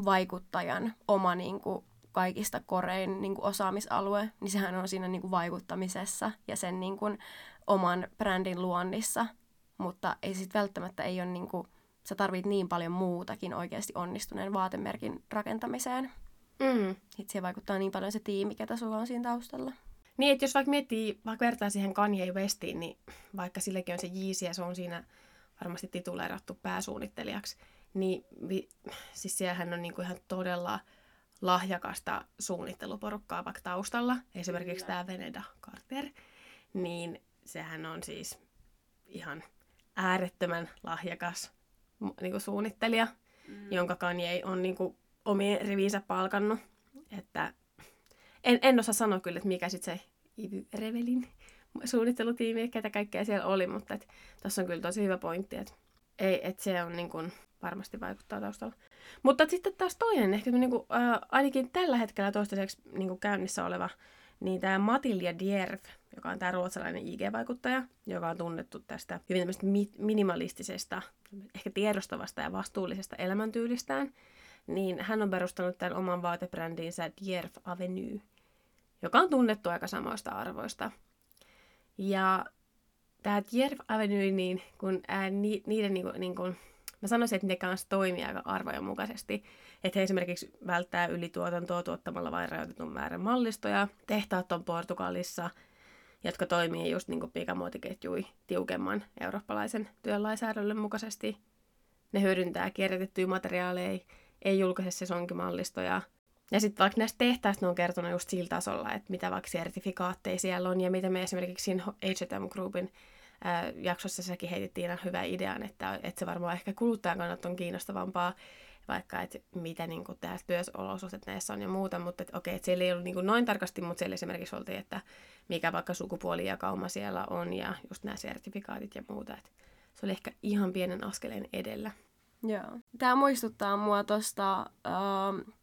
vaikuttajan oma niin kuin, kaikista korein niin kuin osaamisalue, niin sehän on siinä niin kuin vaikuttamisessa ja sen niin kuin oman brändin luonnissa, mutta ei sitten välttämättä ei ole niin kuin, sä tarvit niin paljon muutakin oikeasti onnistuneen vaatemerkin rakentamiseen. Mm. Sitten siihen vaikuttaa niin paljon se tiimi, ketä sulla on siinä taustalla. Niin, että jos vaikka miettii, vaikka vertaa siihen Kanye Westiin, niin vaikka sillekin on se Yeezy ja se on siinä varmasti tituleerattu pääsuunnittelijaksi, niin vi, siis siellähän on niinku ihan todella lahjakasta suunnitteluporukkaa vaikka taustalla, esimerkiksi tämä Veneda Carter, niin sehän on siis ihan äärettömän lahjakas niin kuin suunnittelija, mm. jonka Kanye on niin kuin, omien riviinsä palkannut. Että en, en osaa sanoa kyllä, että mikä sitten se Ivy Revelin suunnittelutiimi, ketä kaikkea siellä oli, mutta tässä on kyllä tosi hyvä pointti, että, ei, että se on niin kuin, varmasti vaikuttaa taustalla. Mutta sitten taas toinen, ehkä niin kuin, äh, ainakin tällä hetkellä toistaiseksi niin kuin käynnissä oleva, niin tämä Matilja Dierv, joka on tämä ruotsalainen IG-vaikuttaja, joka on tunnettu tästä hyvin minimalistisesta, ehkä tiedostavasta ja vastuullisesta elämäntyylistään, niin hän on perustanut tämän oman vaatebrändinsä Dierv Avenue, joka on tunnettu aika samoista arvoista. Ja tämä Dierv Avenue, niin kun, ää, ni, niiden niin kun, niin kun, mä sanoisin, että ne kanssa toimii aika arvojen mukaisesti. Että he esimerkiksi välttää ylituotantoa tuottamalla vain rajoitetun määrän mallistoja. Tehtaat on Portugalissa, jotka toimii just niin kuin pikamuotiketjui tiukemman eurooppalaisen työlainsäädännön mukaisesti. Ne hyödyntää kierrätettyjä materiaaleja, ei julkaise sesonkimallistoja. Ja sitten vaikka näistä tehtaista ne on kertonut just sillä tasolla, että mitä vaikka sertifikaatteja siellä on ja mitä me esimerkiksi siinä H&M Groupin ää, jaksossa sekin heitettiin ihan hyvä idean, että, että se varmaan ehkä kuluttajan kannalta on kiinnostavampaa, vaikka että mitä niin kuin, tämä työolosuhteet näissä on ja muuta, mutta että, okei, että siellä ei ollut niin kuin, noin tarkasti, mutta siellä esimerkiksi oltiin, että mikä vaikka sukupuolijakauma siellä on ja just nämä sertifikaatit ja muuta, että se oli ehkä ihan pienen askeleen edellä. Joo. Tämä muistuttaa mua tuosta uh,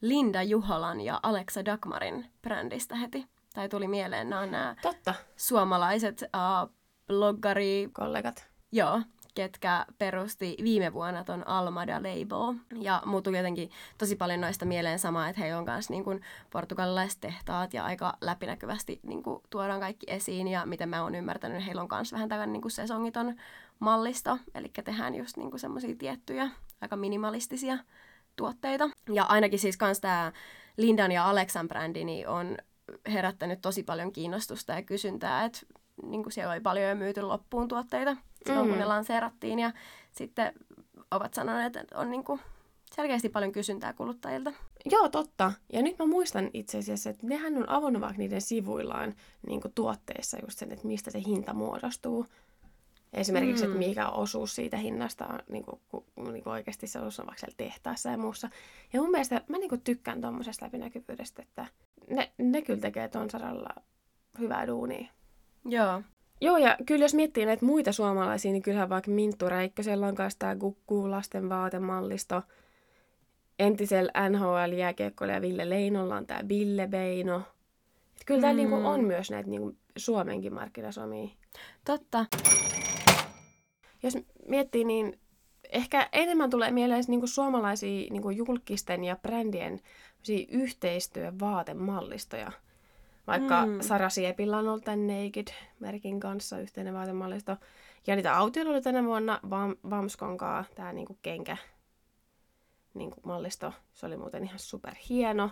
Linda Juholan ja Alexa Dagmarin brändistä heti. tai tuli mieleen, nämä nämä Totta, suomalaiset uh, bloggari, kollegat. joo, ketkä perusti viime vuonna ton Almada Label. Ja muu tuli jotenkin tosi paljon noista mieleen samaa, että heillä on myös niin kuin portugalilaiset tehtaat ja aika läpinäkyvästi niin kuin tuodaan kaikki esiin. Ja miten mä oon ymmärtänyt, niin heillä on myös vähän tällainen niin kuin sesongiton mallisto. Eli tehdään just niin semmoisia tiettyjä aika minimalistisia tuotteita. Ja ainakin siis kans tämä Lindan ja Alexan brändi niin on herättänyt tosi paljon kiinnostusta ja kysyntää, että niin kuin siellä oli paljon jo myyty loppuun tuotteita silloin, mm. kun ne lanseerattiin. Ja sitten ovat sanoneet, että on niin kuin selkeästi paljon kysyntää kuluttajilta. Joo, totta. Ja nyt mä muistan itse asiassa, että nehän on avannut vaikka niiden sivuillaan niin kuin tuotteissa just sen, että mistä se hinta muodostuu. Esimerkiksi, mm. että mikä osuus siitä hinnasta on niin kuin, ku, niin kuin oikeasti se osuus on vaikka siellä tehtaassa ja muussa. Ja mun mielestä mä niin kuin tykkään tuommoisesta läpinäkyvyydestä, että ne, ne kyllä tekee ton saralla hyvää duunia. Joo. Joo, ja kyllä jos miettii näitä muita suomalaisia, niin kyllähän vaikka Minttu Räikkösellä on kanssa tämä Gukku lasten vaatemallisto. Entisellä nhl jääkiekkoilla ja Ville Leinolla on tämä Ville Beino. Et kyllä täällä Mm. niinku on myös näitä niinku Suomenkin markkinasomia. Totta. Jos miettii, niin ehkä enemmän tulee mieleen niinku suomalaisia niinku julkisten ja brändien yhteistyövaatemallistoja. Vaikka Mm. Sara Siepillä on ollut tämän Naked-merkin kanssa yhteinen vaatemallisto. Ja niitä autioilla oli tänä vuonna Vam, Vamskon kanssa tämä niinku kenkä niinku mallisto. Se oli muuten ihan super hieno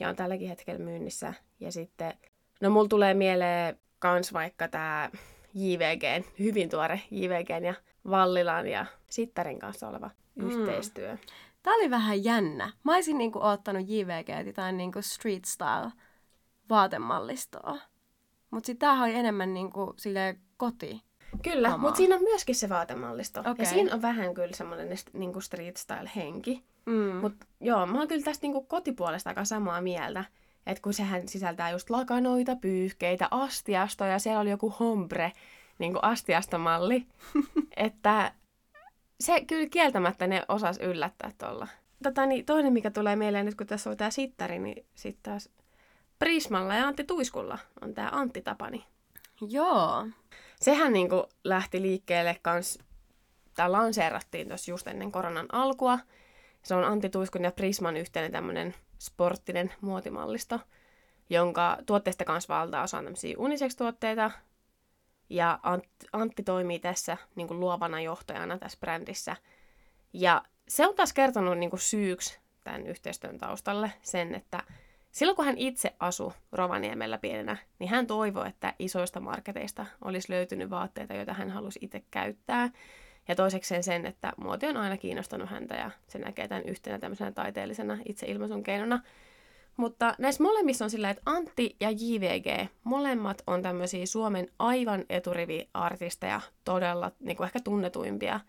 ja on tälläkin hetkellä myynnissä. Ja sitten, no mulla tulee mieleen kans vaikka tämä JVG, hyvin tuore JVG ja Vallilan ja Sittarin kanssa oleva Mm. yhteistyö. Tää oli vähän jännä. Mä olisin niinku ottanut JVG tai niinku street style vaatemallistoa. Mut sit tämähän oli enemmän niinku silleen koti. Kyllä, mutta siinä on myöskin se vaatemallisto. Okei. Ja siinä on vähän kyllä semmoinen niinku street style henki. Mm. Mutta joo, mä oon kyllä tästä niinku kotipuolesta aika samaa mieltä. Että kun sehän sisältää just lakanoita, pyyhkeitä, astiastoja, siellä oli joku hombre, niinku astiastomalli. että se kyllä kieltämättä ne osas yllättää tuolla. Tota, niin toinen, mikä tulee mieleen nyt, kun tässä on tämä sittari, niin sitten taas Prismalla ja Antti Tuiskulla on tämä Antti Tapani. Joo. Sehän niinku lähti liikkeelle kans, tää lanseerattiin tuossa just ennen koronan alkua. Se on Antti Tuiskun ja Prisman yhteinen tämmönen sporttinen muotimallisto, jonka tuotteista kanssa valtaosa on tämmöisiä unisex-tuotteita. Ja Antti, Antti toimii tässä niin kuin luovana johtajana tässä brändissä. Ja se on taas kertonut niin kuin syyksi tämän yhteistyön taustalle sen, että silloin kun hän itse asui Rovaniemellä pienenä, niin hän toivoi, että isoista marketeista olisi löytynyt vaatteita, joita hän halusi itse käyttää. Ja toisekseen sen, että muoti on aina kiinnostanut häntä ja se näkee tämän yhtenä tämmöisenä taiteellisena itseilmaisun keinona. Mutta näissä molemmissa on sillä, että Antti ja JVG, molemmat on tämmöisiä Suomen aivan eturivi-artisteja, todella niin kuin ehkä tunnetuimpia.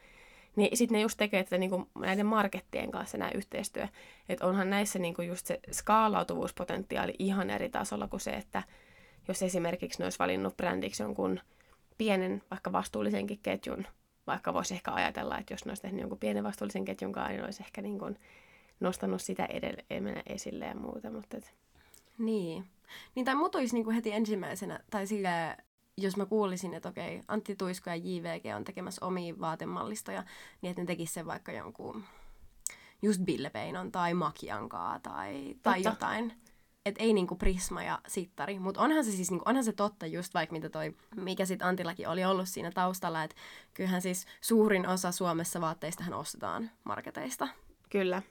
Niin sitten ne just tekee tätä niin kuin näiden markettien kanssa nämä yhteistyö. Että onhan näissä niin kuin just se skaalautuvuuspotentiaali ihan eri tasolla kuin se, että jos esimerkiksi ne olisi valinnut brändiksi jonkun pienen, vaikka vastuullisenkin ketjun, vaikka voisi ehkä ajatella, että jos ne olisi tehnyt jonkun pienen vastuullisen ketjun kanssa, niin olisi ehkä niin kuin nostanut sitä edelleen esille ja muuta. Mutta et, Niin. Niin tai mut olisi niinku heti ensimmäisenä, tai sille, jos mä kuulisin, että okei, Antti Tuisko ja JVG on tekemässä omia vaatemallistoja, niin että ne tekis sen vaikka jonkun just Billepeinon tai Makiankaa tai, tai Totta. jotain. Että ei niinku Prisma ja Sittari, mutta onhan se siis niinku, onhan se totta just vaikka mitä toi, mikä sit Antillakin oli ollut siinä taustalla, että kyllähän siis suurin osa Suomessa vaatteistahan ostetaan marketeista. kyllä.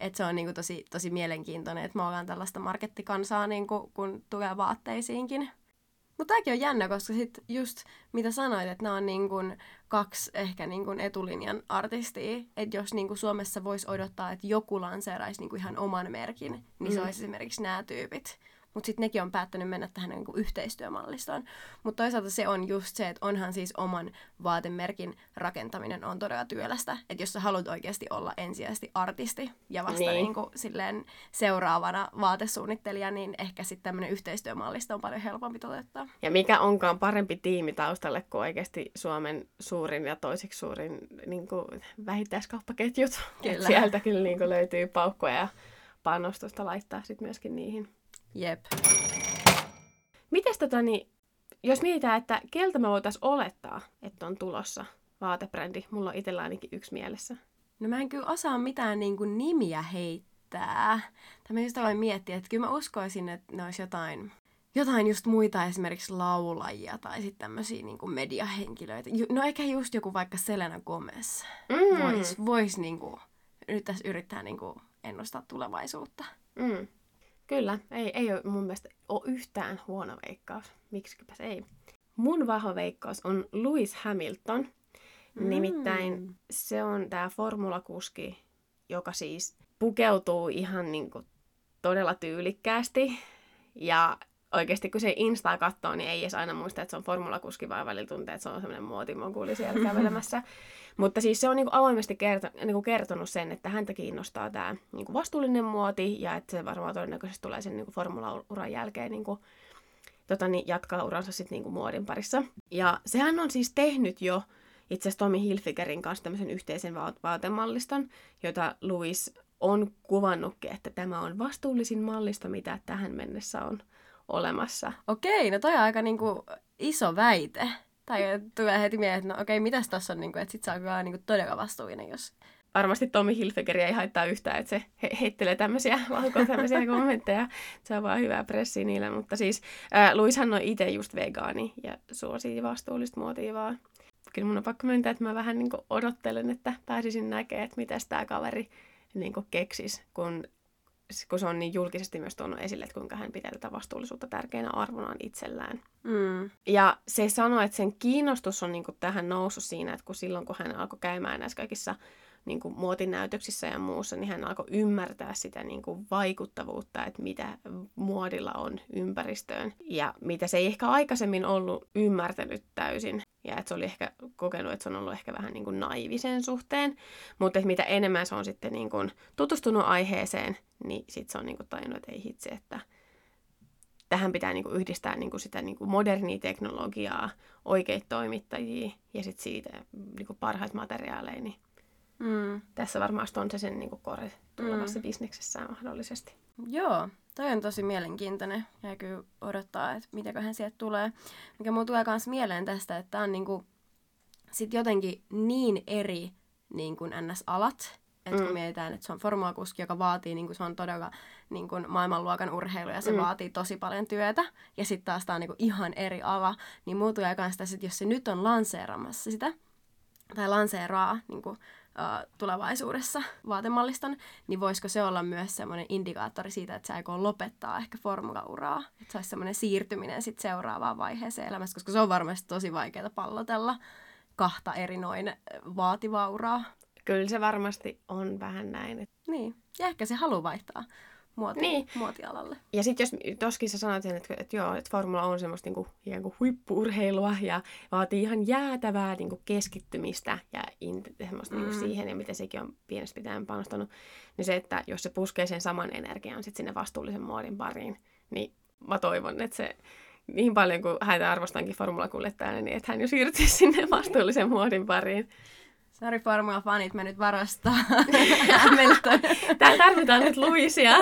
Et se on niinku tosi, tosi mielenkiintoinen, että me ollaan tällaista markettikansaa, niinku, kun tulee vaatteisiinkin. Mutta tämäkin on jännä, koska sit just mitä sanoit, että nämä on niinku kaksi ehkä niinku etulinjan artistia. Että jos niinku Suomessa voisi odottaa, että joku lanseeraisi niinku ihan oman merkin, niin mm. se olisi esimerkiksi nämä tyypit. Mutta sitten nekin on päättänyt mennä tähän niinku yhteistyömallistoon. Mutta toisaalta se on just se, että onhan siis oman vaatemerkin rakentaminen on todella työlästä. Että jos sä haluat oikeasti olla ensisijaisesti artisti ja vasta niin. Niin. Niinku silleen seuraavana vaatesuunnittelija, niin ehkä sitten tämmöinen yhteistyömallisto on paljon helpompi toteuttaa. Ja mikä onkaan parempi tiimi taustalle kuin oikeasti Suomen suurin ja toiseksi suurin niin kuin vähittäiskauppaketjut. Et Kyllä. Sieltä kyllä niin kuin löytyy paukkoja ja panostusta laittaa sitten myöskin niihin. Jep. Mites tota, niin, jos mietitään, että keltä me voitaisiin olettaa, että on tulossa vaatebrändi, mulla on itsellä ainakin yksi mielessä. No mä en kyllä osaa mitään niin kuin nimiä heittää. Tai mä just aloin miettiä, että kyllä mä uskoisin, että ne olisi jotain, jotain just muita esimerkiksi laulajia tai sitten tämmöisiä niin kuin mediahenkilöitä. No ehkä just joku vaikka Selena Gomez. Mm. Vois, vois niin kuin, nyt tässä yrittää niin kuin ennustaa tulevaisuutta. Mm. Kyllä, ei, ei ole mun mielestä ole yhtään huono veikkaus. Miksikäpäs ei. Mun vahva veikkaus on Lewis Hamilton. Mm. Nimittäin se on tämä formulakuski, joka siis pukeutuu ihan niin kuin todella tyylikkäästi. Ja oikeasti kun se Instaa katsoo, niin ei edes aina muista, että se on formulakuski, vaan välillä tuntee, että se on semmoinen muotimoguli siellä kävelemässä. Mutta siis se on niin kuin avoimesti kerto, niin kuin kertonut sen, että häntä kiinnostaa tämä niin kuin vastuullinen muoti ja että se varmaan todennäköisesti tulee sen niin kuin formula-uran jälkeen niin kuin, tota, niin jatkaa uransa sitten niin kuin muodin parissa. Ja sehän on siis tehnyt jo itse asiassa Tommy Hilfigerin kanssa tämmöisen yhteisen va- vaatemalliston, jota Louis on kuvannutkin, että tämä on vastuullisin mallisto, mitä tähän mennessä on olemassa. Okei, no toi on aika niin kuin iso väite. Tai tulee heti mieleen, että no okei, mitäs tässä on, niin kuin, että sit saa kyllä niin kuin todella vastuullinen, jos... Varmasti Tommy Hilfigeria ei haittaa yhtään, että se he- heittelee tämmöisiä, laukoa tämmöisiä kommentteja. Se on vaan hyvää pressiä niille. Mutta siis ää, Luishan on itse just vegaani ja suosii vastuullista muotia vaan. Kyllä mun on pakko myöntää, että mä vähän niin odottelen, että pääsisin näkemään, että mitä tämä kaveri niin keksis, kun, kun se on niin julkisesti myös tuonut esille, että kuinka hän pitää tätä vastuullisuutta tärkeänä arvonaan itsellään. Mm. Ja se sanoi, että sen kiinnostus on niin kuin tähän noussut siinä, että kun silloin kun hän alkoi käymään näissä kaikissa niin kuin muotinäytöksissä ja muussa, niin hän alkoi ymmärtää sitä niin kuin vaikuttavuutta, että mitä muodilla on ympäristöön. Ja mitä se ei ehkä aikaisemmin ollut ymmärtänyt täysin. Ja että se oli ehkä kokenut, että se on ollut ehkä vähän niin kuin naivisen suhteen. Mutta että mitä enemmän se on sitten niin kuin tutustunut aiheeseen, niin sitten se on niin kuin tajunnut, että ei hitse, että tähän pitää niin kuin yhdistää niin kuin sitä niin kuin modernia teknologiaa, oikeita toimittajia ja sitten siitä niin kuin parhaita materiaaleja. Niin Mm. tässä varmasti on se sen niin kuin kore tulevassa mm. bisneksessään mahdollisesti. Joo, toi on tosi mielenkiintoinen ja kyllä odottaa, että mitäköhän sieltä tulee. Mikä mulla tulee myös mieleen tästä, että on niinku sit jotenkin niin eri niin kuin NS-alat, että mm. kun mietitään, että se on formulakuski, joka vaatii, niin kuin se on todella niin kuin maailmanluokan urheilu ja se mm. vaatii tosi paljon työtä. Ja sitten taas tämä on niin kuin ihan eri ala, niin muu tulee myös tässä, että jos se nyt on lanseeramassa sitä, tai lanseeraa niin kuin, uh, tulevaisuudessa vaatemalliston, niin voisiko se olla myös semmoinen indikaattori siitä, että se aikoo lopettaa ehkä formulauraa. Että se olisi semmoinen siirtyminen sitten seuraavaan vaiheeseen elämässä, koska se on varmasti tosi vaikeaa pallotella kahta eri noin vaativaa uraa. Kyllä se varmasti on vähän näin. Että... Niin, ja ehkä se haluaa vaihtaa muoti, Niin. muotialalle. Ja sitten jos toskin sä sanoit sen, että, että joo, että formula on semmoista niinku, ikään kuin huippuurheilua ja vaatii ihan jäätävää niinku keskittymistä ja in, semmoista mm. niinku siihen, ja miten sekin on pienestä pitäen panostanut, niin se, että jos se puskee sen saman energian sit sinne vastuullisen muodin pariin, niin mä toivon, että se niin paljon kuin häntä arvostankin formulakuljettajana, niin että hän jo siirtyy sinne vastuullisen muodin pariin. Sori formula-fanit, mä nyt varastaa. Hamilton. Täällä tarvitaan nyt Luisia.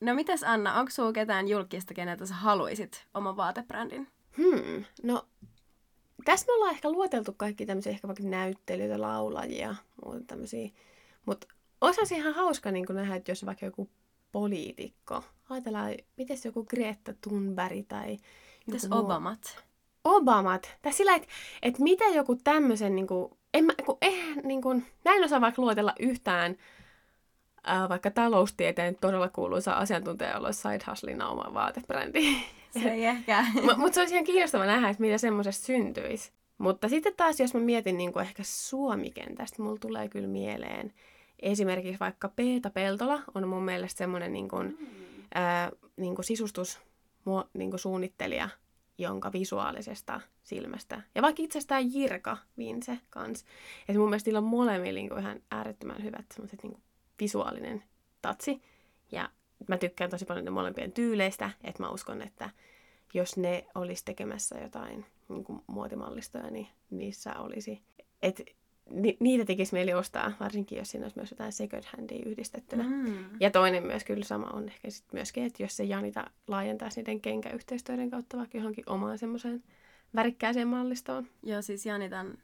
No mitäs Anna, onko sulla ketään julkista, keneltä sä haluaisit oman vaatebrändin? Hmm, no tässä me ollaan ehkä luoteltu kaikki tämmöisiä ehkä vaikka näyttelyitä, laulajia, muuta tämmöisiä. Mutta olisi ihan hauska niin nähdä, että jos vaikka joku poliitikko, ajatellaan, miten joku Greta Thunberg tai Mitäs Obamat? Obamat. Tai sillä, että et mitä joku tämmöisen, niin kuin, en mä, kun, eh, niin kuin, näin osaa vaikka luotella yhtään ää, vaikka taloustieteen todella kuuluisa asiantuntija, jolla olisi Side Hustlina oma vaatebrändi. Se ei ehkä. Mutta se olisi ihan kiinnostava nähdä, että mitä semmoisesta syntyisi. Mutta sitten taas, jos mä mietin niin kuin ehkä Suomikentästä, mulla tulee kyllä mieleen esimerkiksi vaikka Peeta Peltola on mun mielestä semmoinen niin kuin, ää, niin kuin sisustus niin kuin suunnittelija, jonka visuaalisesta silmästä. Ja vaikka itsestään Jirka Vince kans. Että mun mielestä niillä on molemmilla niin kuin ihan äärettömän hyvät semmoiset niin kuin visuaalinen tatsi. Ja mä tykkään tosi paljon molempien tyyleistä, että mä uskon, että jos ne olisi tekemässä jotain niin muotimallistoja, niin niissä olisi. Et ni, niitä tekisi mieli ostaa, varsinkin jos siinä olisi myös jotain second handia yhdistettynä. Mm. Ja toinen myös kyllä sama on ehkä sit myöskin, että jos se Janita laajentaisi niiden kenkäyhteistyöiden kautta vaikka johonkin omaan semmoiseen värikkääseen mallistoon. Joo, siis Janitan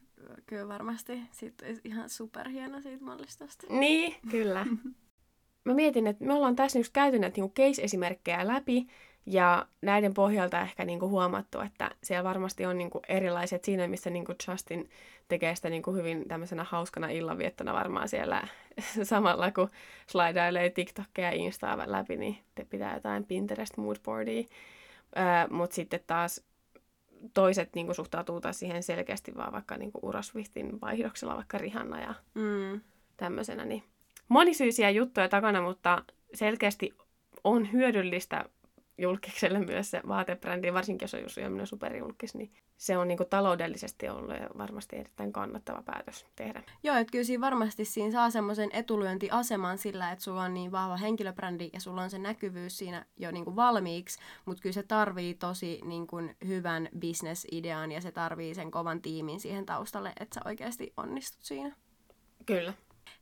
kyllä varmasti olisi ihan superhieno siitä mallistosta. Niin, kyllä. Mä mietin, että me ollaan tässä just käyty näitä niinku case-esimerkkejä läpi, ja näiden pohjalta ehkä niinku huomattu, että siellä varmasti on niinku erilaiset siinä, missä niinku Justin tekee sitä niinku hyvin tämmöisenä hauskana illanviettona varmaan siellä samalla, kun slaidailee TikTokia ja Instaa läpi, niin te pitää jotain Pinterest moodboardia. Öö, Mutta sitten taas toiset niinku suhtautuu taas siihen selkeästi vaan vaikka niinku Uraswiftin vaihdoksella, vaikka Rihanna ja Mm. tämmöisenä. Niin monisyisiä juttuja takana, mutta selkeästi on hyödyllistä julkikselle myös se vaatebrändi, varsinkin jos on just sellainen superjulkis, niin se on niinku taloudellisesti ollut ja varmasti erittäin kannattava päätös tehdä. Joo, että kyllä siinä varmasti siinä saa semmoisen etulyöntiaseman sillä, että sulla on niin vahva henkilöbrändi ja sulla on se näkyvyys siinä jo niin kuin valmiiksi, mutta kyllä se tarvii tosi niin kuin hyvän bisnesidean ja se tarvii sen kovan tiimin siihen taustalle, että sä oikeasti onnistut siinä. Kyllä.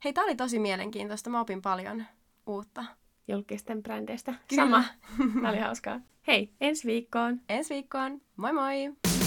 Hei, tää oli tosi mielenkiintoista. Mä opin paljon uutta. Julkisten brändeistä. Kyllä. Sama. Tämä oli hauskaa. Hei, ensi viikkoon! Ensi viikkoon. Moi moi!